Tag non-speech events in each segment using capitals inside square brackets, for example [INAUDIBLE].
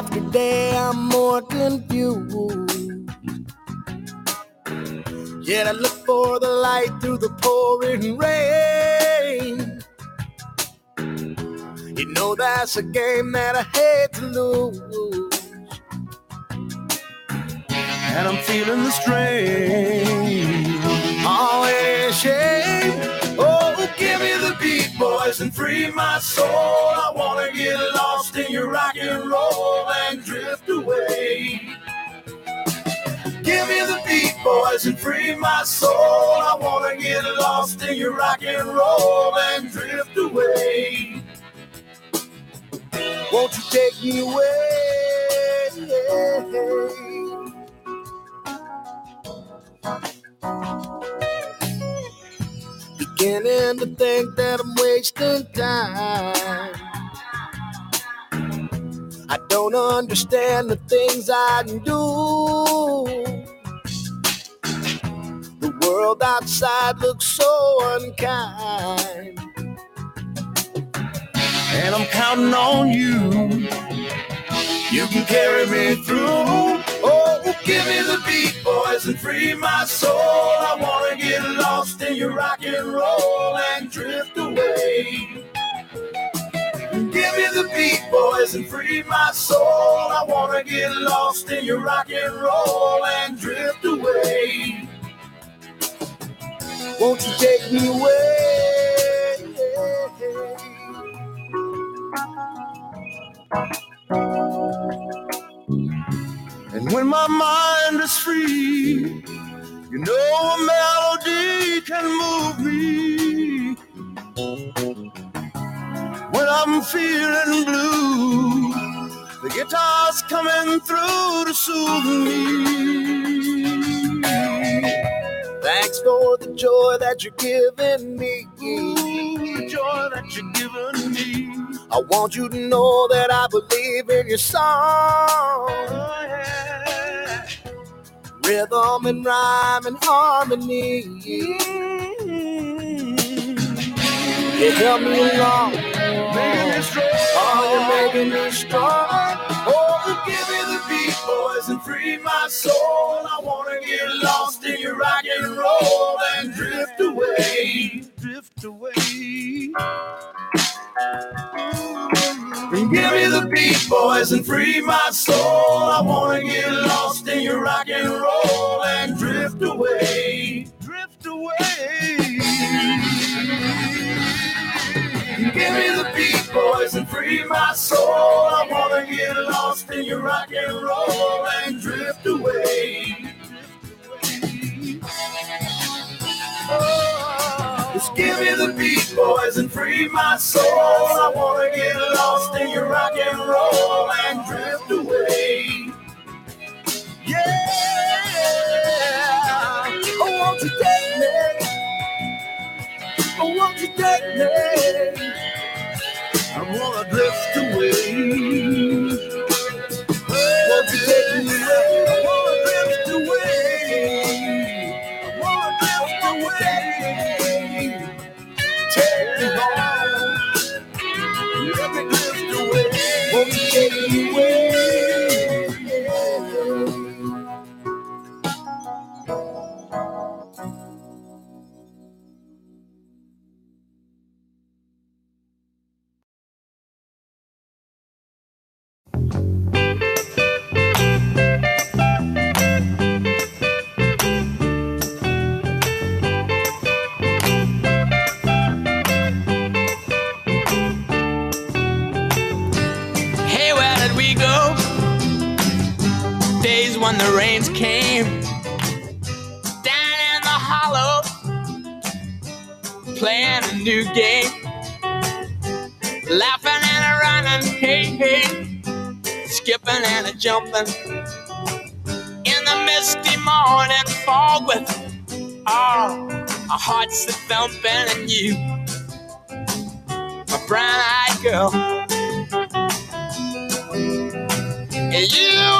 After day, I'm more confused. Yet I look for the light through the pouring rain. You know that's a game that I hate to lose. And I'm feeling the strain. Oh, it ain't a shame. Oh, give me the beat, boys, and free my soul. I wanna get lost in your rock and roll and drift away. Give me the beat, boys, and free my soul. I wanna get lost in your rock and roll and drift away. Won't you take me away? Beginning to think that I'm wasting time. I don't understand the things I can do. The world outside looks so unkind. And I'm counting on you. You can carry me through. Oh, give me the beat, boys, and free my soul. I wanna get lost in your rock and roll and drift away. The beat, boys, and free my soul. I wanna get lost in your rock and roll and drift away. Won't you take me away? And when my mind is free, you know a melody can move me. I'm feeling blue, the guitar's coming through to soothe me. Thanks for the joy that you're giving me. The joy that you're giving me. I want you to know that I believe in your song. Rhythm and rhyme and harmony. You help me along. Making me strong. Oh, you're making me strong. Oh, give me the beat, boys, and free my soul. I wanna get lost in your rock and roll and drift away. Drift away. Give me the beat, boys, and free my soul. I wanna get lost in your rock and roll get lost in your rock and roll and drift away. Oh, just give me the beat, boys, and free my soul. I wanna get lost in your rock and roll and drift away. Yeah, oh, won't you take me? Oh, won't you take me? I wanna drift away. Playing a new game, laughing and a running, hey, hey, skipping and a jumping. In the misty morning fog with all our hearts a thumping and you, my brown-eyed girl. And you,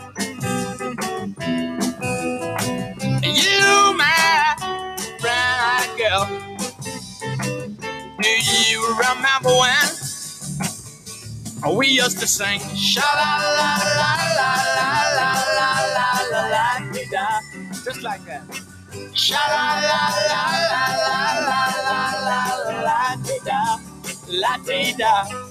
Remember when we used to sing sha la la la la la la la la la la dee da just like that. Sha la la la la la la la la la dee da la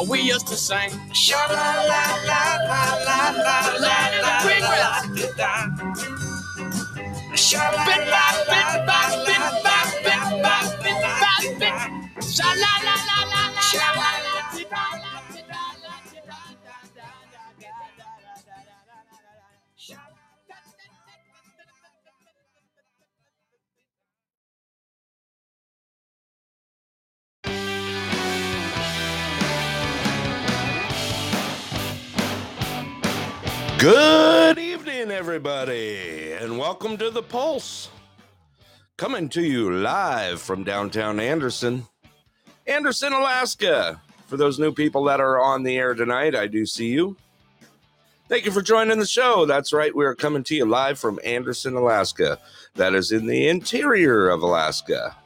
oh, we used to sing? Sha la la la la la la la la la Sha la la la la la la la la la la la Good evening, everybody, and welcome to the Pulse. Coming to you live from downtown Anderson, Anderson, Alaska. For those new people that are on the air tonight, I do see you. Thank you for joining the show. That's right, we are coming to you live from Anderson, Alaska. That is in the interior of Alaska.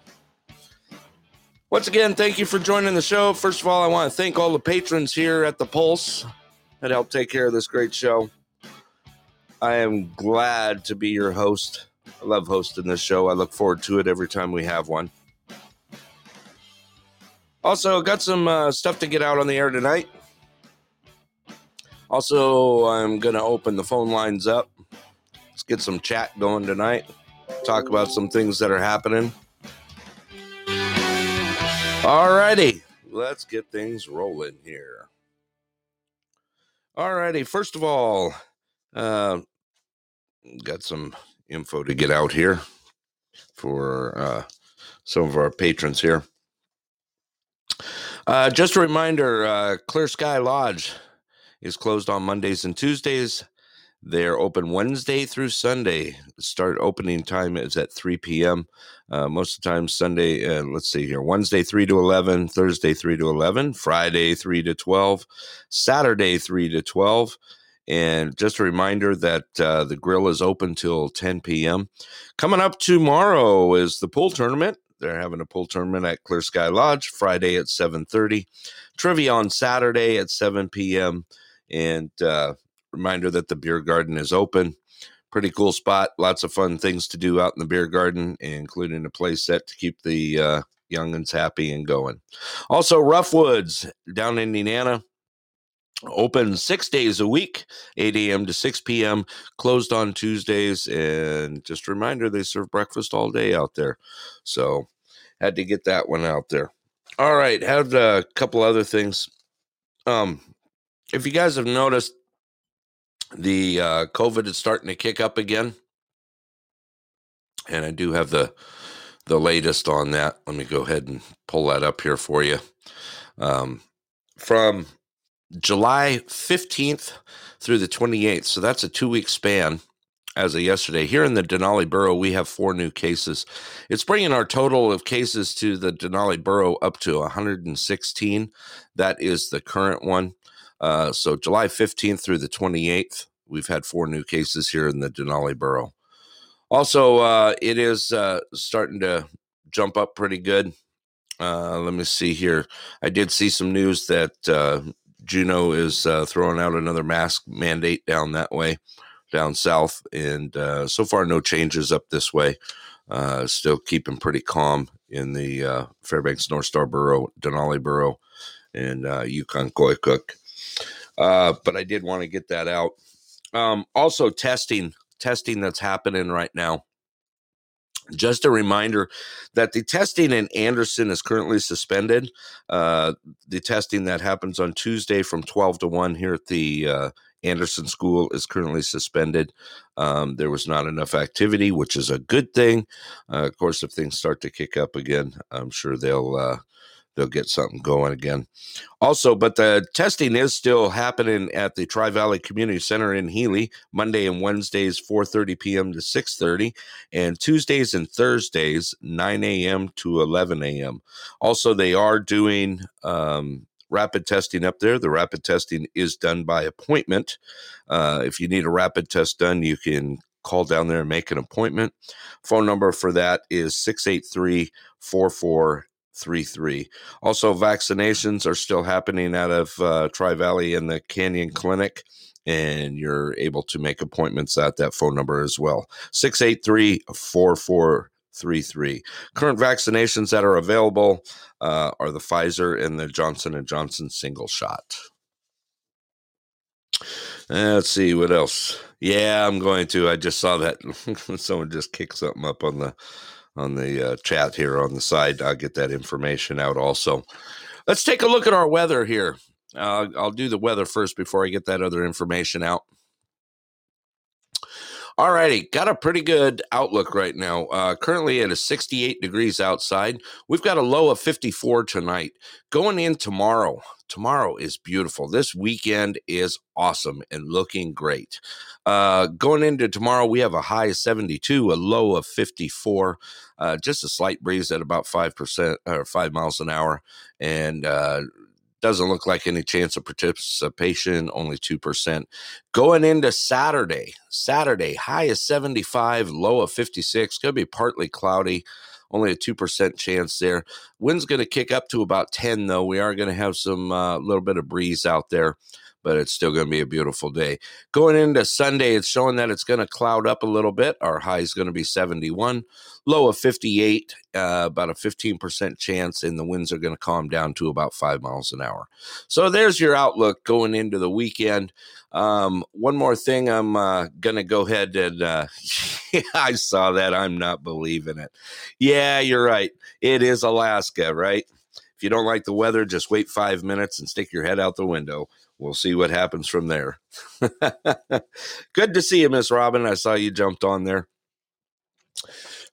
Once again, thank you for joining the show. First of all, I want to thank all the patrons here at the Pulse that help take care of this great show. I am glad to be your host. I love hosting this show. I look forward to it every time we have one. Also, got some uh, stuff to get out on the air tonight. Also, I'm going to open the phone lines up. Let's get some chat going tonight. Talk about some things that are happening. All righty, let's get things rolling here. All righty, first of all, uh, got some info to get out here for uh, some of our patrons here. Uh, just a reminder uh, Clear Sky Lodge is closed on Mondays and Tuesdays. They're open Wednesday through Sunday. Start opening time is at 3 p.m. Uh, most of the time, Sunday, uh, let's see here, Wednesday 3 to 11, Thursday 3 to 11, Friday 3 to 12, Saturday 3 to 12. And just a reminder that uh, the grill is open till 10 p.m. Coming up tomorrow is the pool tournament. They're having a pool tournament at Clear Sky Lodge Friday at 7:30. Trivia on Saturday at 7 p.m. And uh, reminder that the beer garden is open. Pretty cool spot. Lots of fun things to do out in the beer garden, including a play set to keep the uh, youngins happy and going. Also, Rough Woods down in Nenana open six days a week 8 a.m to 6 p.m closed on tuesdays and just a reminder they serve breakfast all day out there. So had to get that one out there. All right had a couple other things. Um if you guys have noticed the uh covid is starting to kick up again. And i do have the the latest on that. Let me go ahead and pull that up here for you. Um from July 15th through the 28th. So that's a two week span as of yesterday. Here in the Denali Borough, we have four new cases. It's bringing our total of cases to the Denali Borough up to 116. That is the current one. Uh, so July 15th through the 28th, we've had four new cases here in the Denali Borough. Also, uh, it is uh, starting to jump up pretty good. Uh, let me see here. I did see some news that uh, Juneau is uh, throwing out another mask mandate down that way, down south, and uh, so far no changes up this way. Uh, still keeping pretty calm in the uh, Fairbanks North Star Borough, Denali Borough, and uh, Yukon Koyukuk. Uh, but I did want to get that out. Um, also, testing, testing that's happening right now. Just a reminder that the testing in Anderson is currently suspended. Uh, the testing that happens on Tuesday from 12 to 1 here at the uh, Anderson School is currently suspended. Um, there was not enough activity, which is a good thing. Uh, of course, if things start to kick up again, I'm sure they'll uh, they'll get something going again. Also, but the testing is still happening at the Tri Valley Community Center in Healy, Monday and Wednesdays, 4:30 p.m. to 6:30, and Tuesdays and Thursdays, 9 a.m. to 11 a.m. Also, they are doing um, rapid testing up there. The rapid testing is done by appointment. Uh, if you need a rapid test done, you can call down there and make an appointment. Phone number for that is 683 4433. Also, vaccinations are still happening out of uh, Tri Valley and the Canyon Clinic. And you're able to make appointments at that phone number as well. 683 4433. Current vaccinations that are available uh, are the Pfizer and the Johnson and Johnson single shot. Let's see what else. Yeah, I'm going to. I just saw that [LAUGHS] someone just kicked something up on the on the uh, chat here on the side. I'll get that information out also. Let's take a look at our weather here. Uh, I'll do the weather first before I get that other information out. All righty, got a pretty good outlook right now. Uh, currently at a 68 degrees outside. We've got a low of 54 tonight. Going in tomorrow, tomorrow is beautiful. This weekend is awesome and looking great. Uh, going into tomorrow, we have a high of 72, a low of 54, uh, just a slight breeze at about 5% or 5 miles an hour. And uh, doesn't look like any chance of participation, only 2%. Going into Saturday, Saturday, high is 75, low of 56. Going to be partly cloudy, only a 2% chance there. Wind's going to kick up to about 10, though. We are going to have some a uh, little bit of breeze out there but it's still going to be a beautiful day. Going into Sunday, it's showing that it's going to cloud up a little bit. Our high is going to be 71, low of 58, uh, about a 15% chance, and the winds are going to calm down to about five miles an hour. So there's your outlook going into the weekend. Um, one more thing, I'm uh, going to go ahead and uh, [LAUGHS] I saw that. I'm not believing it. Yeah, you're right. It is Alaska, right? If you don't like the weather, just wait five minutes and stick your head out the window we'll see what happens from there. [LAUGHS] Good to see you, Miss Robin. I saw you jumped on there.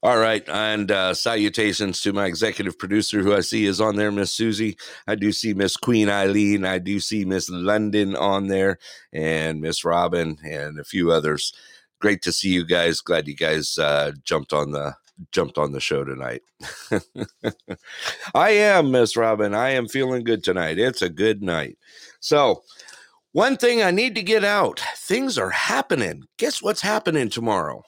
All right, and uh, salutations to my executive producer, who I see is on there, Miss Susie. I do see Miss Queen Eileen. I do see Miss London on there, and Miss Robin, and a few others. Great to see you guys. Glad you guys uh, jumped on the jumped on the show tonight. [LAUGHS] I am Miss Robin. I am feeling good tonight. It's a good night. So, one thing I need to get out things are happening. Guess what's happening tomorrow?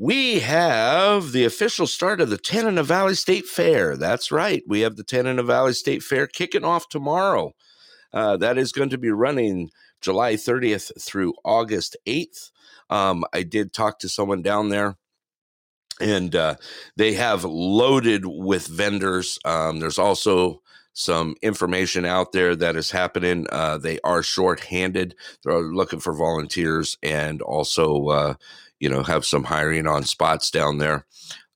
We have the official start of the Tanana Valley State Fair. That's right. We have the Tanana Valley State Fair kicking off tomorrow. Uh, that is going to be running July 30th through August 8th. Um, I did talk to someone down there and uh, they have loaded with vendors. Um, there's also some information out there that is happening. Uh, they are short-handed. They're looking for volunteers and also, uh, you know, have some hiring on spots down there.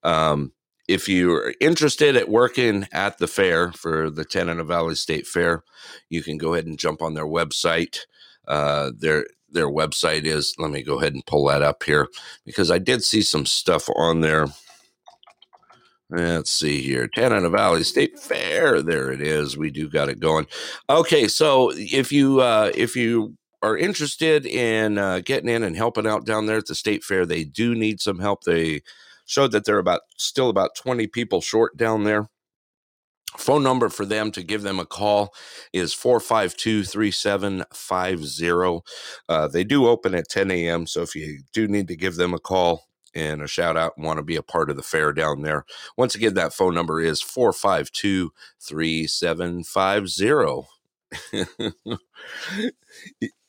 Um, if you're interested at working at the fair for the Tanana Valley State Fair, you can go ahead and jump on their website. Uh, their their website is. Let me go ahead and pull that up here because I did see some stuff on there Let's see here. Tanana Valley State Fair. There it is. We do got it going. Okay, so if you uh if you are interested in uh, getting in and helping out down there at the state fair, they do need some help. They showed that they're about still about 20 people short down there. Phone number for them to give them a call is 452 3750. Uh, they do open at 10 a.m. So if you do need to give them a call, and a shout out and want to be a part of the fair down there, once again, that phone number is 452 3750. [LAUGHS]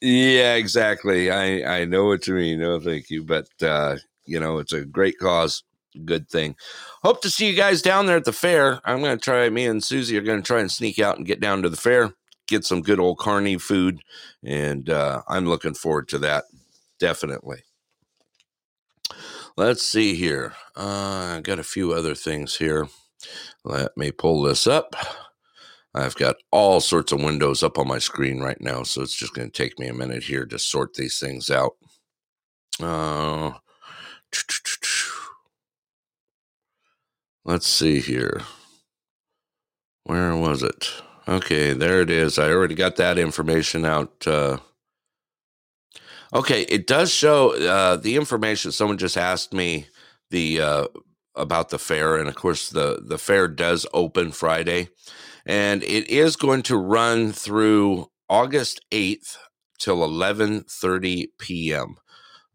yeah, exactly. I, I know what you mean. No, thank you. But, uh, you know, it's a great cause. Good thing. Hope to see you guys down there at the fair. I'm going to try, me and Susie are going to try and sneak out and get down to the fair, get some good old carny food. And uh, I'm looking forward to that. Definitely. Let's see here. Uh, I got a few other things here. Let me pull this up. I've got all sorts of windows up on my screen right now, so it's just going to take me a minute here to sort these things out. Uh, let's see here. Where was it? Okay, there it is. I already got that information out. Uh, okay, it does show uh, the information. Someone just asked me the uh, about the fair, and of course the the fair does open Friday and it is going to run through August 8th till 11:30 p.m.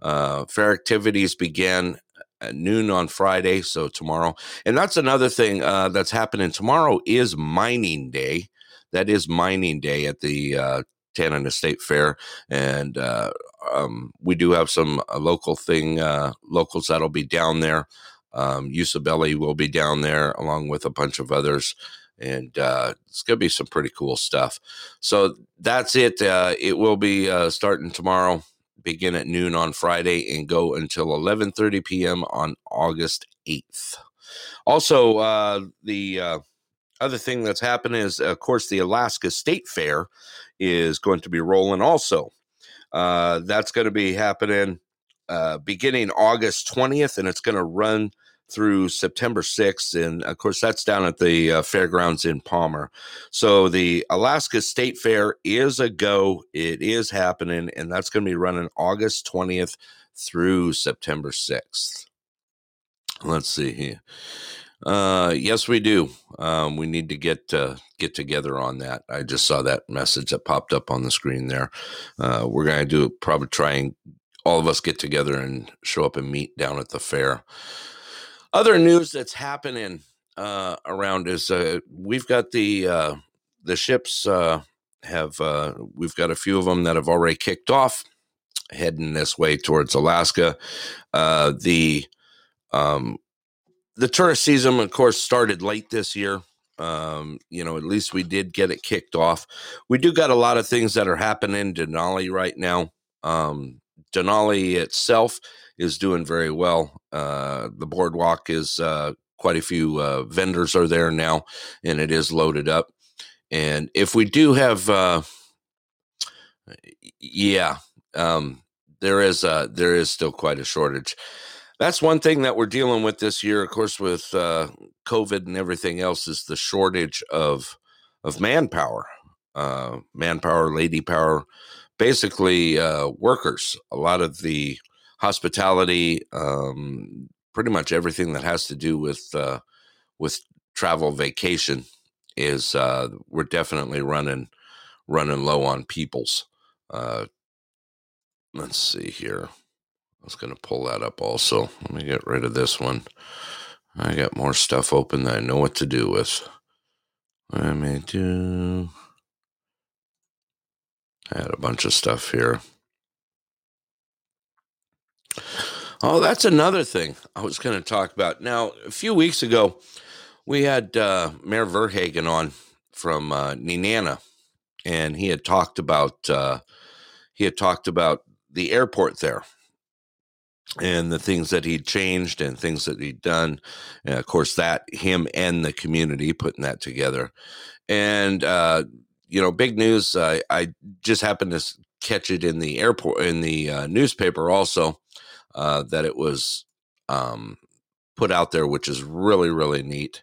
Uh, fair activities began at noon on Friday, so tomorrow. And that's another thing uh, that's happening. Tomorrow is mining day. That is mining day at the uh, Tanana State Fair, and uh, um, we do have some uh, local thing uh, locals that'll be down there. Um, Usibelli will be down there along with a bunch of others and uh, it's going to be some pretty cool stuff. So that's it. It will be starting tomorrow, begin at noon on Friday, and go until 11:30 p.m. on August 8th. Also, uh, the uh, other thing that's happening is, of course, the Alaska State Fair is going to be rolling. Also, uh, that's going to be happening beginning August 20th, and it's going to run through September 6th. And of course, that's down at the uh, fairgrounds in Palmer. So the Alaska State Fair is a go. It is happening, and that's going to be running August 20th through September 6th. Let's see here. Uh, yes, we do. Um, we need to get uh, get together on that. I just saw that message that popped up on the screen there. Uh, we're gonna do probably try and all of us get together and show up and meet down at the fair. Other news that's happening uh, around is uh, we've got the uh, the ships uh, have uh, we've got a few of them that have already kicked off, heading this way towards Alaska. Uh, the um, the tourist season, of course, started late this year. Um, you know, at least we did get it kicked off. We do got a lot of things that are happening in Denali right now. Um, Denali itself is doing very well. Uh, the boardwalk is uh, quite a few uh, vendors are there now, and it is loaded up. And if we do have, uh, yeah, um, there is uh, there is still quite a shortage. That's one thing that we're dealing with this year, of course, with uh, COVID and everything else, is the shortage of of manpower, manpower, lady power, basically workers. A lot of the hospitality, um, pretty much everything that has to do with uh, with travel vacation is uh, we're definitely running running low on peoples. Uh, let's see here. I was going to pull that up also. Let me get rid of this one. I got more stuff open that I know what to do with. Let me do. I had a bunch of stuff here. Oh, that's another thing I was going to talk about. Now, a few weeks ago, we had uh, Mayor Verhagen on from uh, Nenana, and he had talked about uh, he had talked about the airport there and the things that he'd changed and things that he'd done. And of course, that him and the community putting that together. And uh, you know, big news. I just happened to catch it in the airport in the uh, newspaper also uh, that it was um, put out there, which is really, really neat.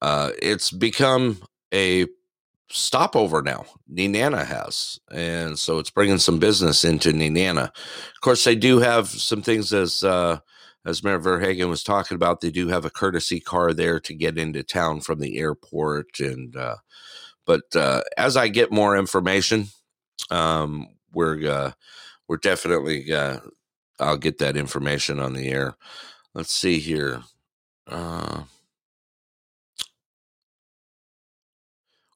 Uh, it's become a stopover now. Nenana has, and so it's bringing some business into Nenana. Of course, they do have some things as uh, as Mayor Verhagen was talking about. They do have a courtesy car there to get into town from the airport, and uh, but uh, as I get more information, um, we're uh, we're definitely uh, I'll get that information on the air. let's see here. Uh,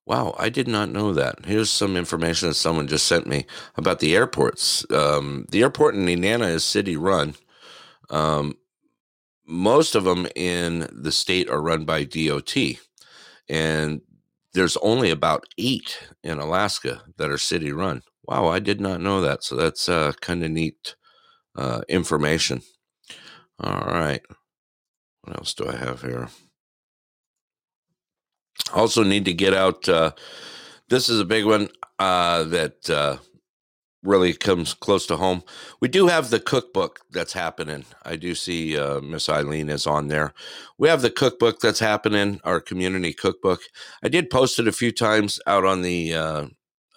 wow, I did not know that. Here's some information that someone just sent me about the airports. Um, the airport in Nenana is city run. Um, most of them in the state are run by DOT, and there's only about eight in Alaska that are city run. Wow, I did not know that. So that's uh, kind of neat uh, information. All right. What else do I have here? Also, need to get out. Uh, this is a big one uh, that uh, really comes close to home. We do have the cookbook that's happening. I do see uh, Miss Eileen is on there. We have the cookbook that's happening, our community cookbook. I did post it a few times out on the. Uh,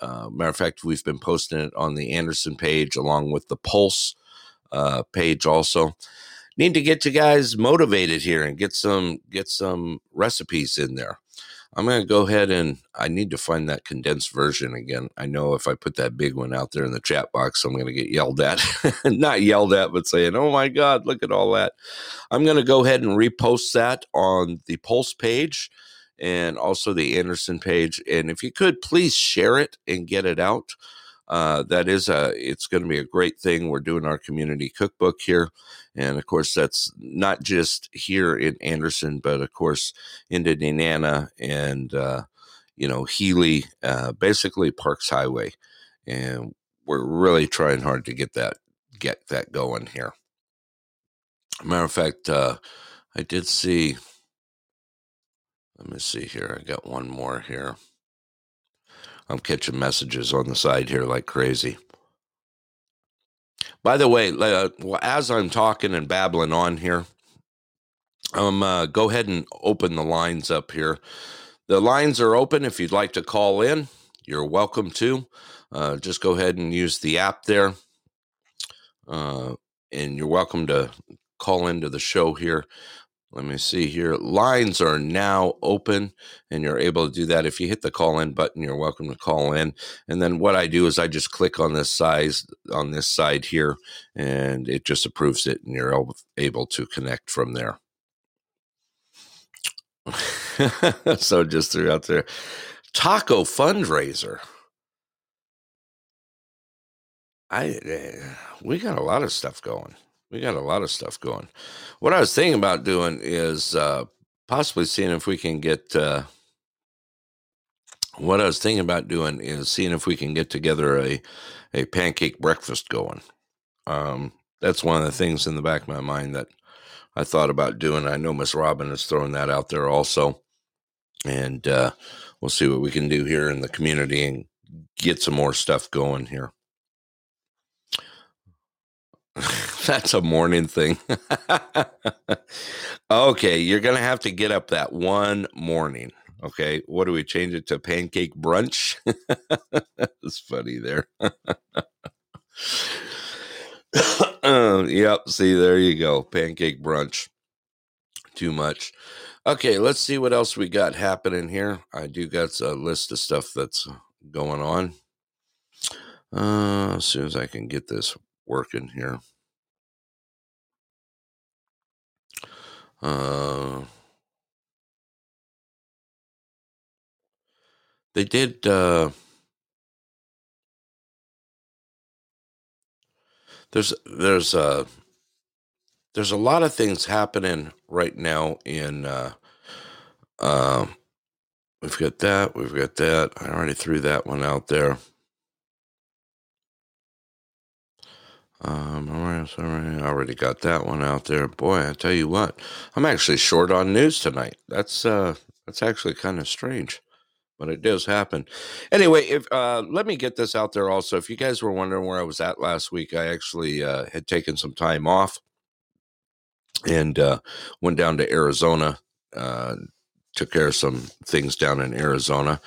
uh, matter of fact, we've been posting it on the Anderson page along with the Pulse uh, page also. Need to get you guys motivated here and get some get some recipes in there. I'm going to go ahead and I need to find that condensed version again. I know if I put that big one out there in the chat box, I'm going to get yelled at. [LAUGHS] Not yelled at, but saying, oh my God, look at all that. I'm going to go ahead and repost that on the Pulse page and also the Anderson page. And if you could, please share it and get it out. Uh, that is a it's going to be a great thing. We're doing our community cookbook here and of course that's not just here in anderson but of course into nenana and uh, you know healy uh, basically parks highway and we're really trying hard to get that get that going here. Matter of fact uh, i did see let me see here i got one more here I'm catching messages on the side here like crazy. By the way, uh, as I'm talking and babbling on here, um, uh, go ahead and open the lines up here. The lines are open. If you'd like to call in, you're welcome to. Uh, just go ahead and use the app there. Uh, and you're welcome to call into the show here let me see here. Lines are now open, and you're able to do that. If you hit the call in button, you're welcome to call in. And then what I do is I just click on this size on this side here, and it just approves it, and you're able to connect from there. [LAUGHS] so just threw out there, taco fundraiser. I eh, we got a lot of stuff going. We got a lot of stuff going. What I was thinking about doing is uh, possibly seeing if we can get. Uh, what I was thinking about doing is seeing if we can get together a a pancake breakfast going. Um, that's one of the things in the back of my mind that I thought about doing. I know Miss Robin is throwing that out there also, and uh, we'll see what we can do here in the community and get some more stuff going here. [LAUGHS] That's a morning thing. [LAUGHS] okay, you're going to have to get up that one morning. Okay, what do we change it to? Pancake brunch? [LAUGHS] It's funny there. uh, yep, see, there you go. Pancake brunch. Too much. Okay, let's see what else we got happening here. I do got a list of stuff that's going on. Uh, as soon as I can get this working here. Uh, they did. Uh, there's there's uh, there's a lot of things happening right now in. Uh, uh, we've got that. We've got that. I already threw that one out there. Um, all right, right. I already got that one out there. Boy, I tell you what, I'm actually short on news tonight. That's uh, that's actually kind of strange, but it does happen. Anyway, if uh, let me get this out there also. If you guys were wondering where I was at last week, I actually uh, had taken some time off and uh, went down to Arizona. Uh, took care of some things down in Arizona,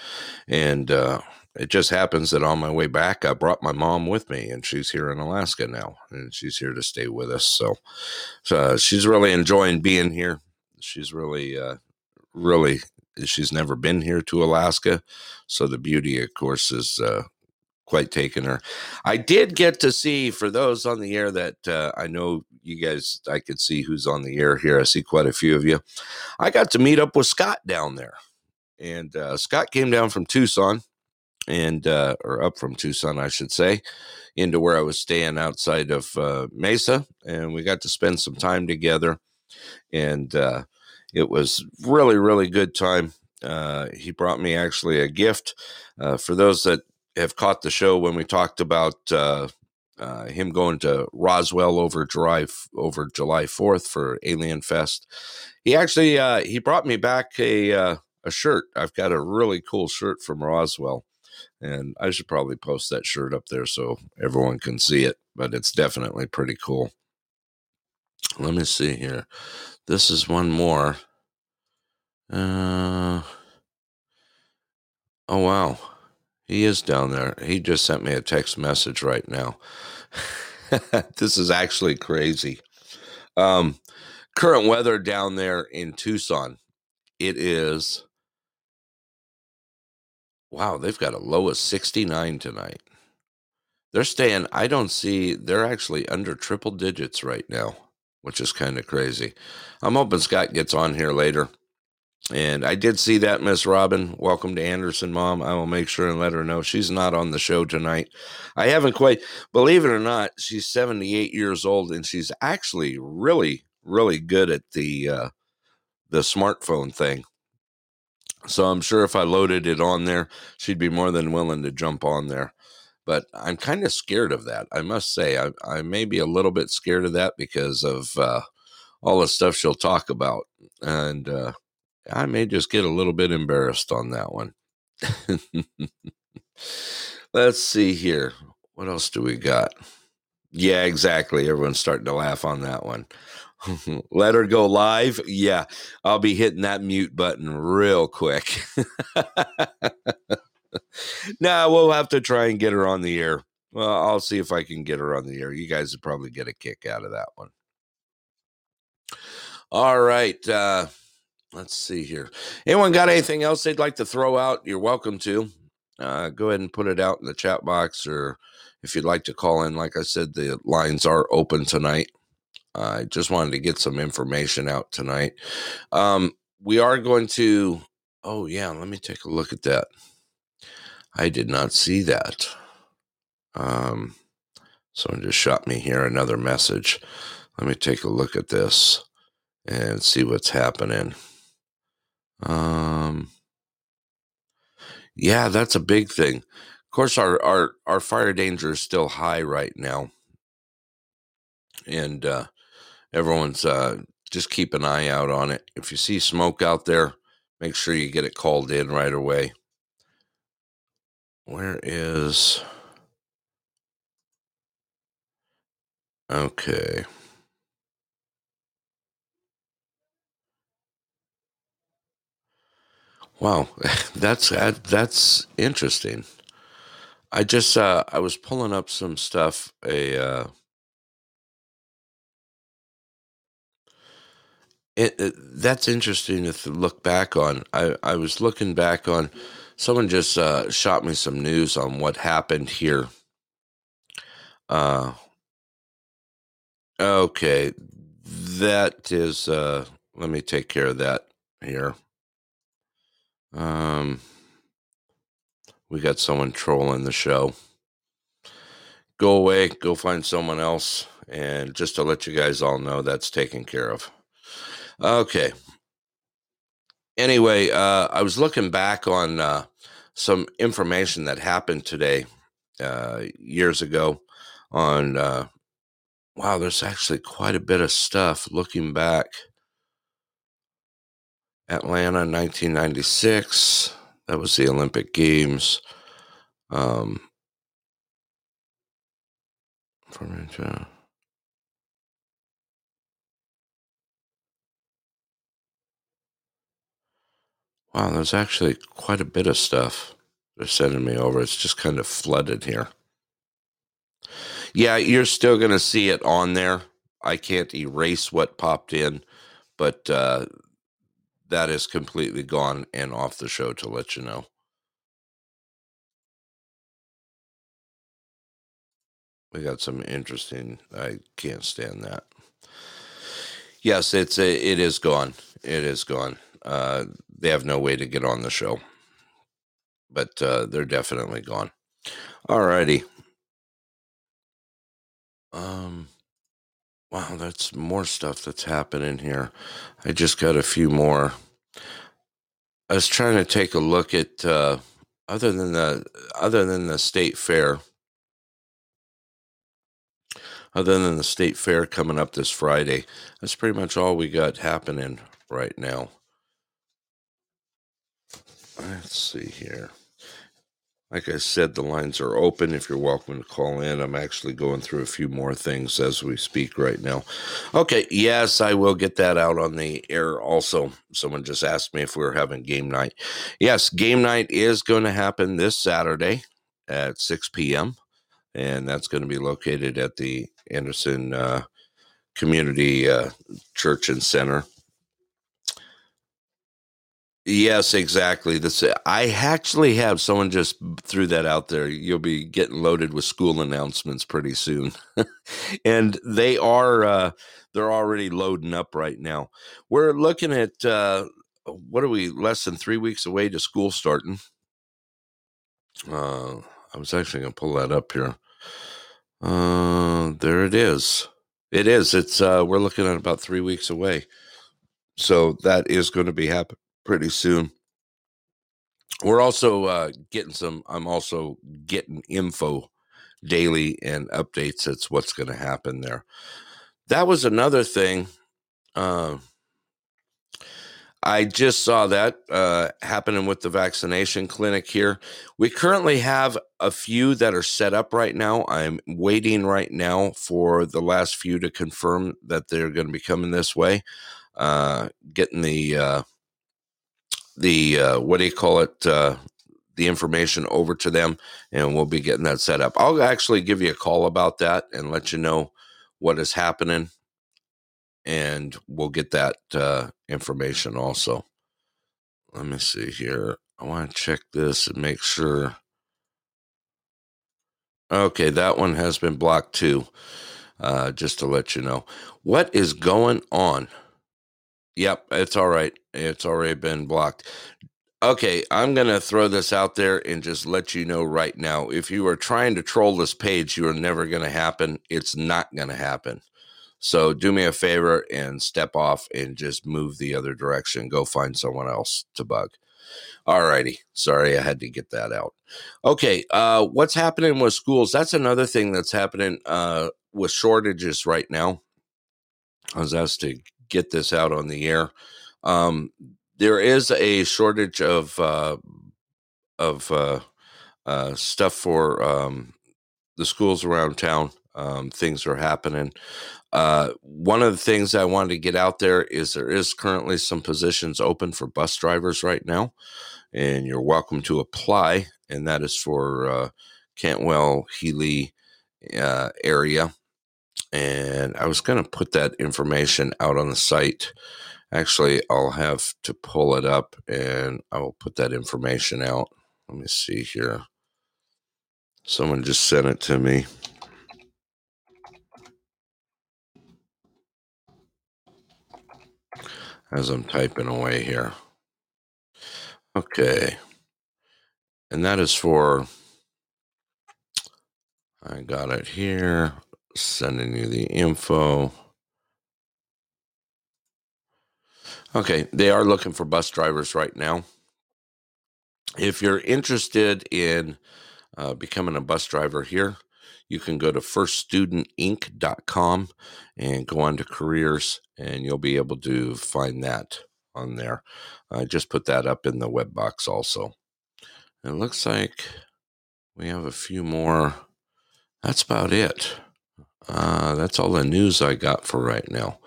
and uh, it just happens that on my way back, I brought my mom with me, and she's here in Alaska now, and she's here to stay with us. So, so uh, she's really enjoying being here. She's really, uh, really, she's never been here to Alaska. So the beauty, of course, is uh, quite taken her. I did get to see for those on the air that uh, I know you guys. I could see who's on the air here. I see quite a few of you. I got to meet up with Scott down there, and uh, Scott came down from Tucson, and uh, or up from Tucson, I should say, into where I was staying outside of uh, Mesa, and we got to spend some time together, and uh, it was really really good time. Uh, he brought me actually a gift uh, for those that have caught the show when we talked about uh, him going to Roswell over July over July Fourth for Alien Fest. He actually he brought me back a a shirt. I've got a really cool shirt from Roswell, and I should probably post that shirt up there so everyone can see it. But it's definitely pretty cool. Let me see here. This is one more. Uh, oh wow. He is down there. He just sent me a text message right now. [LAUGHS] this is actually crazy. Um, current weather down there in Tucson. It is wow, they've got a low of 69 tonight. They're staying, I don't see, they're actually under triple digits right now, which is kind of crazy. I'm hoping Scott gets on here later and I did see that, Miss Robin. Welcome to Anderson, Mom. I will make sure and let her know she's not on the show tonight. I haven't quite, believe it or not, she's 78 years old and she's actually really, really good at the uh, the smartphone thing. So I'm sure if I loaded it on there, she'd be more than willing to jump on there. But I'm kind of scared of that. I must say, I, I may be a little bit scared of that because of uh, all the stuff she'll talk about. And, uh, I may just get a little bit embarrassed on that one. [LAUGHS] Let's see here. What else do we got? Yeah, exactly. Everyone's starting to laugh on that one. [LAUGHS] Let her go live. Yeah, I'll be hitting that mute button real quick. [LAUGHS] now we'll have to try and get her on the air. Well, I'll see if I can get her on the air. You guys would probably get a kick out of that one. All right. Uh, let's see here. Anyone got anything else they'd like to throw out? You're welcome to. Uh, go ahead and put it out in the chat box, or if you'd like to call in, like I said, the lines are open tonight. I just wanted to get some information out tonight. Um, we are going to. Oh yeah, let me take a look at that. I did not see that. Um, someone just shot me here another message. Let me take a look at this and see what's happening. Um, yeah, that's a big thing. Of course, our our our fire danger is still high right now, and uh, everyone's uh, just keep an eye out on it. If you see smoke out there, make sure you get it called in right away. Where is okay? Wow, [LAUGHS] that's that's interesting. I just uh, I was pulling up some stuff. A uh, it, it, that's interesting to look back on. I I was looking back on. Someone just uh, shot me some news on what happened here. Uh, okay, that is. Uh, let me take care of that here. Um, we got someone trolling the show. Go away, go find someone else. And just to let you guys all know, that's taken care of. Okay. Anyway, uh, I was looking back on uh, some information that happened today, uh, years ago, on uh, wow, there's actually quite a bit of stuff looking back. Atlanta 1996. That was the Olympic Games. Um, from uh, Wow, there's actually quite a bit of stuff they're sending me over. It's just kind of flooded here. Yeah, you're still going to see it on there. I can't erase what popped in, but uh, that is completely gone and off the show to let you know. we got some interesting. I can't stand that. Yes, it's it is gone. It is gone. Uh, they have no way to get on the show, but uh, they're definitely gone. Alrighty. Um, wow, that's more stuff that's happening here. I just got a few more. I was trying to take a look at uh, other than the other than the state fair. Other than the state fair coming up this Friday, that's pretty much all we got happening right now. Let's see here. Like I said, the lines are open if you're welcome to call in. I'm actually going through a few more things as we speak right now. Okay, yes, I will get that out on the air also. Someone just asked me if we were having game night. Yes, game night is going to happen this Saturday at 6 p.m., and that's going to be located at the Anderson uh, Community uh, Church and Center. Yes, exactly. This I actually have someone just threw that out there. You'll be getting loaded with school announcements pretty soon, [LAUGHS] and they are uh, they're already loading up right now. We're looking at uh, what are we less than three weeks away to school starting. Uh, I was actually going to pull that up here. Uh, there it is. It is. It's uh, we're looking at about three weeks away, so that is going to be happening pretty soon. We're also uh, getting some. I'm also getting info daily and updates. That's what's going to happen there. That was another thing. Uh, I just saw that uh, happening with the vaccination clinic here. We currently have a few that are set up right now. I'm waiting right now for the last few to confirm that they're going to be coming this way. Uh, getting the uh, the uh, what do you call it? Uh, the information over to them, and we'll be getting that set up. I'll actually give you a call about that and let you know what is happening and we'll get that uh, information also. Let me see here. I want to check this and make sure. Okay, that one has been blocked too. Uh, just to let you know what is going on. Yep, it's all right. It's already been blocked. Okay, I'm going to throw this out there and just let you know right now. If you are trying to troll this page, you are never going to happen. It's not going to happen. So do me a favor and step off and just move the other direction. Go find someone else to bug. All righty. Sorry, I had to get that out. Okay. Uh, what's happening with schools? That's another thing that's happening uh, with shortages right now. I was asked to get this out on the air. Um, there is a shortage of uh, of uh, uh, stuff for um, the schools around town. Um, things are happening. Uh, one of the things I wanted to get out there is there is currently some positions open for bus drivers right now, and you're welcome to apply. And that is for uh, Cantwell Healy uh, area. And I was going to put that information out on the site. Actually, I'll have to pull it up and I will put that information out. Let me see here. Someone just sent it to me. as I'm typing away here. Okay. And that is for, I got it here, sending you the info. Okay, they are looking for bus drivers right now. If you're interested in uh, becoming a bus driver here, you can go to firststudentinc.com and go on to careers, and you'll be able to find that on there. I just put that up in the web box also. It looks like we have a few more. That's about it. Uh, that's all the news I got for right now.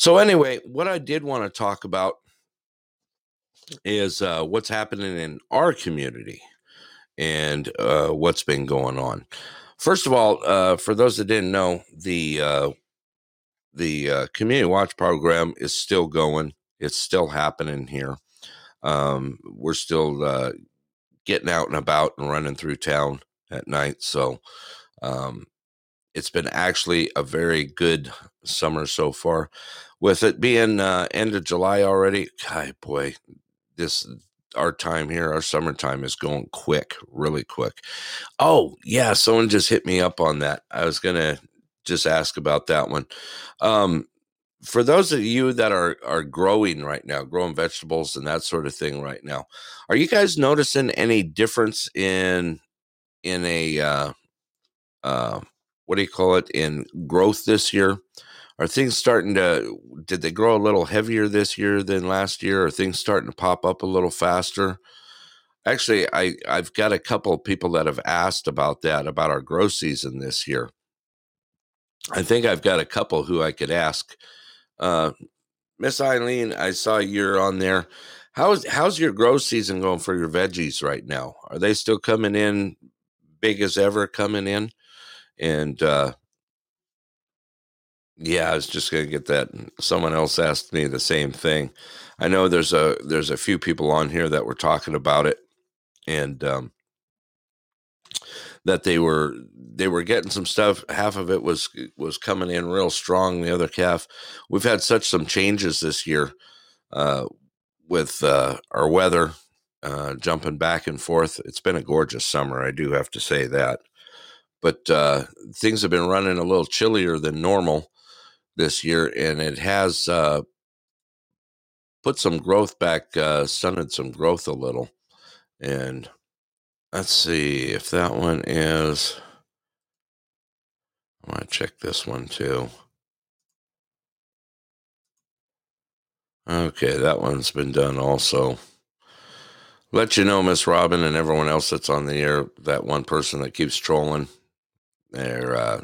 So, anyway, what I did want to talk about is uh, what's happening in our community and uh, what's been going on. First of all, uh, for those that didn't know, the uh, the uh, community watch program is still going. It's still happening here. Um, we're still uh, getting out and about and running through town at night. So um, it's been actually a very good summer so far. With it being uh, end of July already, God, boy, this our time here, our summertime is going quick, really quick. Oh, yeah, someone just hit me up on that. I was gonna just ask about that one. Um, for those of you that are are growing right now, growing vegetables and that sort of thing right now, are you guys noticing any difference in in a uh, uh, what do you call it in growth this year? Are things starting to did they grow a little heavier this year than last year? Are things starting to pop up a little faster? Actually, I I've got a couple of people that have asked about that about our grow season this year. I think I've got a couple who I could ask uh, Miss Eileen, I saw you're on there. How's how's your growth season going for your veggies right now? Are they still coming in big as ever coming in? And uh, yeah, I was just gonna get that. Someone else asked me the same thing. I know there's a there's a few people on here that were talking about it, and um, that they were they were getting some stuff. Half of it was was coming in real strong. The other half, we've had such some changes this year uh, with uh, our weather uh, jumping back and forth. It's been a gorgeous summer. I do have to say that, but uh, things have been running a little chillier than normal this year, and it has uh, put some growth back, uh, stunted some growth a little, and Let's see if that one is. I want to check this one too. Okay, that one's been done also. Let you know, Miss Robin, and everyone else that's on the air, that one person that keeps trolling, they're uh,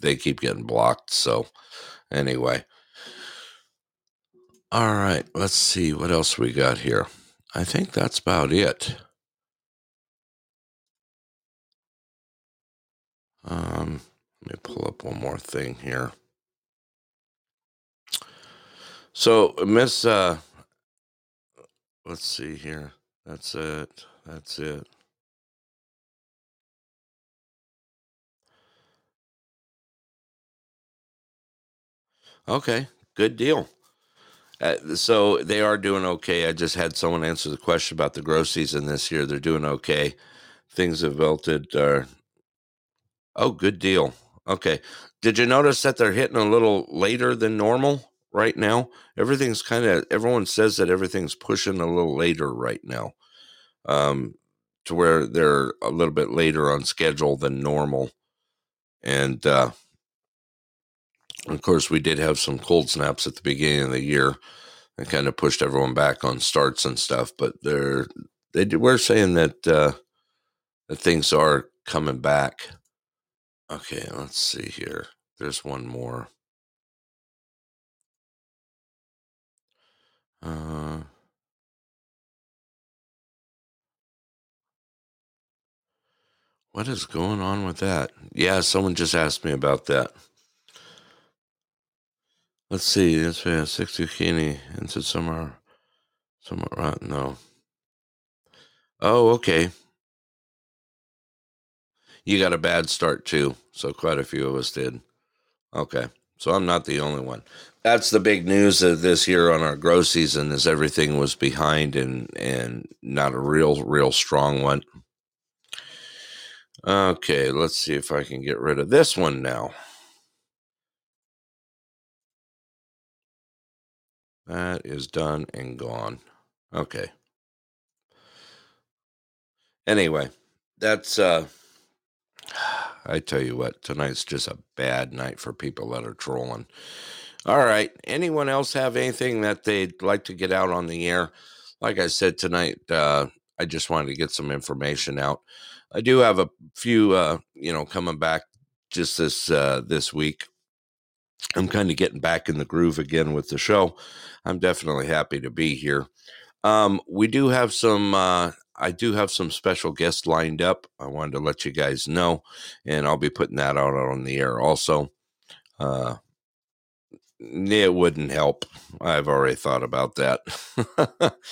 they keep getting blocked. So, anyway, all right. Let's see what else we got here. I think that's about it. Um, let me pull up one more thing here. So, Miss, uh, let's see here. That's it. That's it. Okay, good deal. Uh, so they are doing okay. I just had someone answer the question about the grow season this year. They're doing okay. Things have melted. Uh, Oh, good deal. Okay. Did you notice that they're hitting a little later than normal right now? Everything's kind of, everyone says that everything's pushing a little later right now, um, to where they're a little bit later on schedule than normal. And, uh, of course, we did have some cold snaps at the beginning of the year that kind of pushed everyone back on starts and stuff. But they're, they we're saying that, uh, that things are coming back Okay, let's see here. There's one more. Uh, what is going on with that? Yeah, someone just asked me about that. Let's see. It's uh, six zucchini and into somewhere, somewhere right. No. Oh, okay. You got a bad start too. So quite a few of us did. Okay. So I'm not the only one. That's the big news of this year on our grow season is everything was behind and and not a real real strong one. Okay, let's see if I can get rid of this one now. That is done and gone. Okay. Anyway, that's uh [SIGHS] I tell you what, tonight's just a bad night for people that are trolling. All right. Anyone else have anything that they'd like to get out on the air? Like I said tonight, uh, I just wanted to get some information out. I do have a few, uh, you know, coming back just this uh, this week. I'm kind of getting back in the groove again with the show. I'm definitely happy to be here. Um, we do have some uh, I do have some special guests lined up. I wanted to let you guys know, and I'll be putting that out on the air also. Uh, it wouldn't help. I've already thought about that.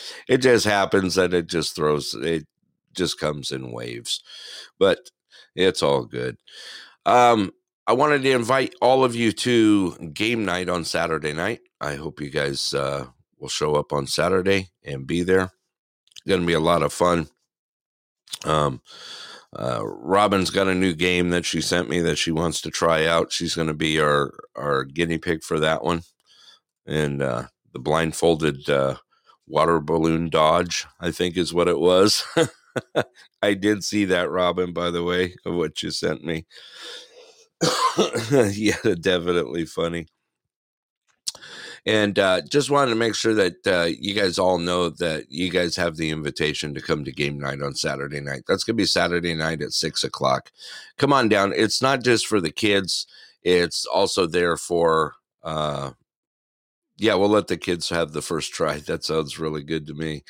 [LAUGHS] it just happens that it just throws, it just comes in waves, but it's all good. Um, I wanted to invite all of you to game night on Saturday night. I hope you guys uh, will show up on Saturday and be there. Going to be a lot of fun. Um, uh, Robin's got a new game that she sent me that she wants to try out. She's going to be our our guinea pig for that one, and uh, the blindfolded uh, water balloon dodge, I think, is what it was. [LAUGHS] I did see that, Robin, by the way, of what you sent me. [LAUGHS] yeah, definitely funny. And uh, just wanted to make sure that uh, you guys all know that you guys have the invitation to come to game night on Saturday night. That's going to be Saturday night at six o'clock. Come on down. It's not just for the kids, it's also there for, uh, yeah, we'll let the kids have the first try. That sounds really good to me.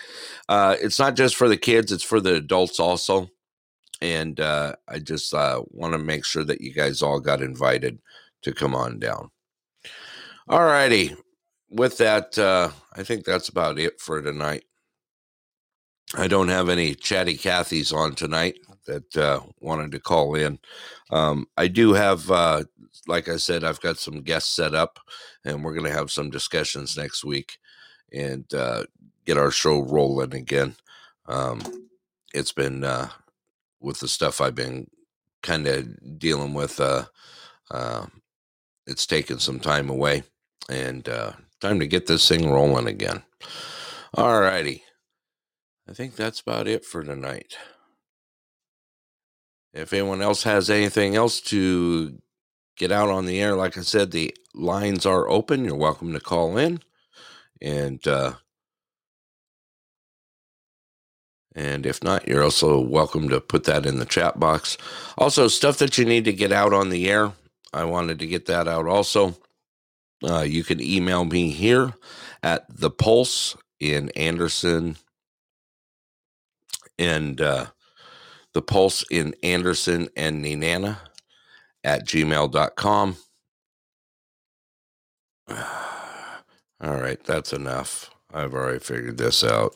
Uh, it's not just for the kids, it's for the adults also. And uh, I just uh, want to make sure that you guys all got invited to come on down. All righty with that, uh, I think that's about it for tonight. I don't have any chatty Cathys on tonight that uh, wanted to call in. Um, I do have, uh, like I said, I've got some guests set up, and we're going to have some discussions next week and uh, get our show rolling again. Um, it's been uh, with the stuff I've been kind of dealing with. Uh, uh, it's taken some time away, and uh, time to get this thing rolling again. All righty. I think that's about it for tonight. If anyone else has anything else to get out on the air, like I said, the lines are open. You're welcome to call in. And uh, and if not, you're also welcome to put that in the chat box. Also, stuff that you need to get out on the air. I wanted to get that out also. Uh, you can email me here at the Pulse in Anderson and uh, the Pulse in Anderson and Nenana at gmail.com. [SIGHS] All right, that's enough. I've already figured this out.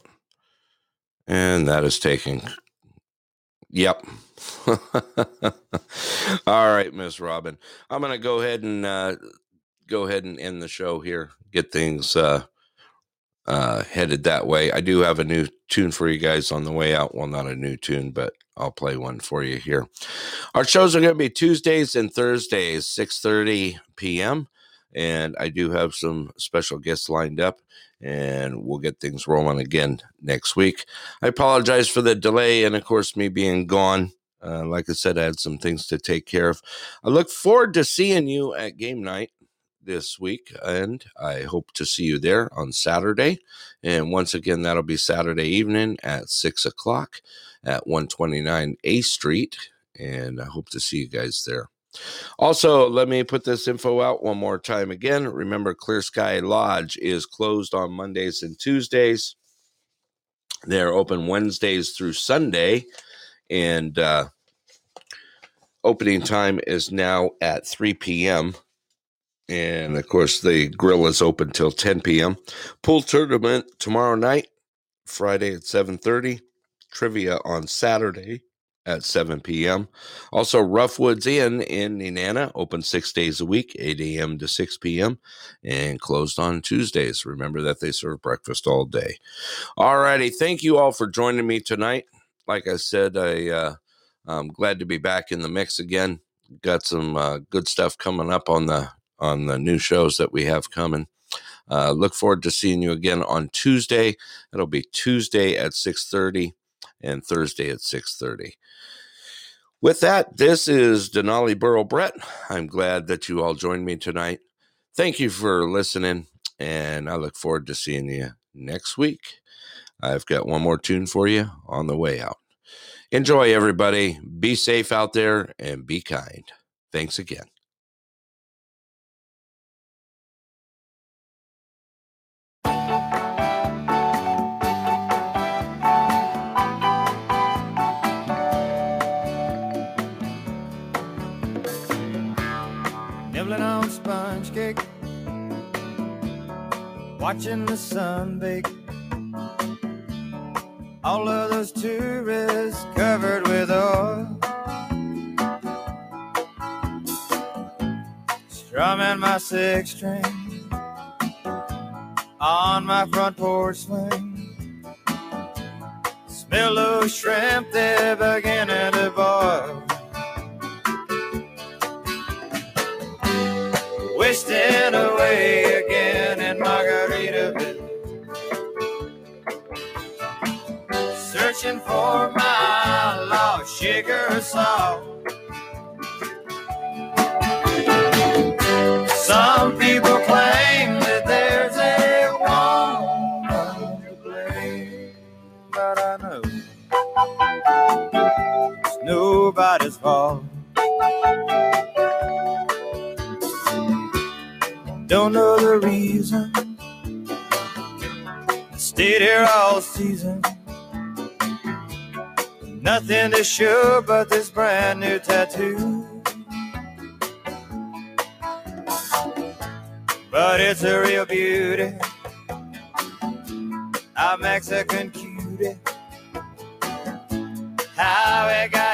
And that is taking. Yep. All right, Miss Robin. I'm going to go ahead and uh, go ahead and end the show here. Get things uh, uh, headed that way. I do have a new tune for you guys on the way out. Well, not a new tune, but I'll play one for you here. Our shows are going to be Tuesdays and Thursdays, 6:30 p.m. And I do have some special guests lined up, and we'll get things rolling again next week. I apologize for the delay, and of course, me being gone. Uh, like I said, I had some things to take care of. I look forward to seeing you at game night this week, and I hope to see you there on Saturday. And once again, that'll be Saturday evening at six o'clock at 129 A Street. And I hope to see you guys there. Also, let me put this info out one more time again. Remember, Clear Sky Lodge is closed on Mondays and Tuesdays. They're open Wednesdays through Sunday, and uh, opening time is now at 3 p.m and of course the grill is open till 10 p.m pool tournament tomorrow night friday at 7.30 trivia on saturday at 7 p.m also roughwoods inn in nenana open six days a week 8 a.m to 6 p.m and closed on tuesdays remember that they serve breakfast all day all righty thank you all for joining me tonight like i said i uh, i'm glad to be back in the mix again got some uh, good stuff coming up on the on the new shows that we have coming. Uh, look forward to seeing you again on Tuesday. It'll be Tuesday at 6:30 and Thursday at 6:30. With that, this is Denali Borough Brett. I'm glad that you all joined me tonight. Thank you for listening, and I look forward to seeing you next week. I've got one more tune for you on the way out. Enjoy, everybody. Be safe out there and be kind. Thanks again. Watching the sun bake. All of those tourists covered with oil. strumming my six string on my front porch swing. Smell those shrimp, they're beginning to boil. Wasting away Searching for my lost sugar salt. Some people claim that there's a woman to blame, but I know it's nobody's fault. Don't know the reason. I Stayed here all season. Nothing to show but this brand new tattoo. but it's a real beauty. A Mexican cutie. How it got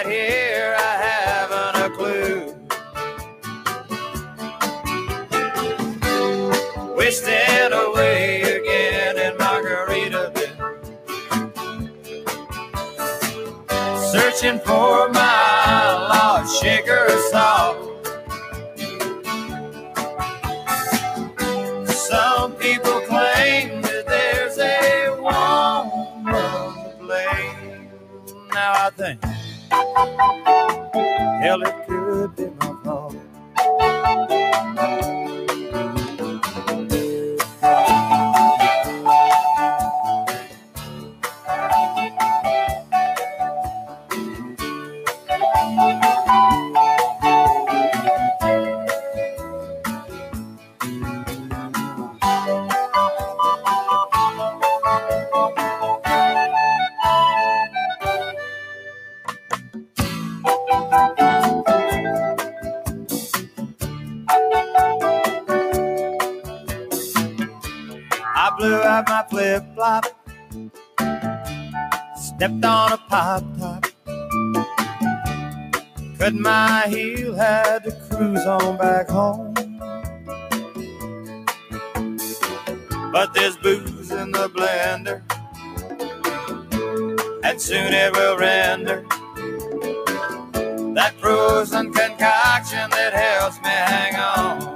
Searching for my lost sugar salt. Some people claim that there's a woman to blame. Now I think, hell, it I blew out my flip flop, stepped on a pop top, cut my heel, had to cruise on back home. But there's booze in the blender, and soon it will render that frozen concoction that helps me hang on.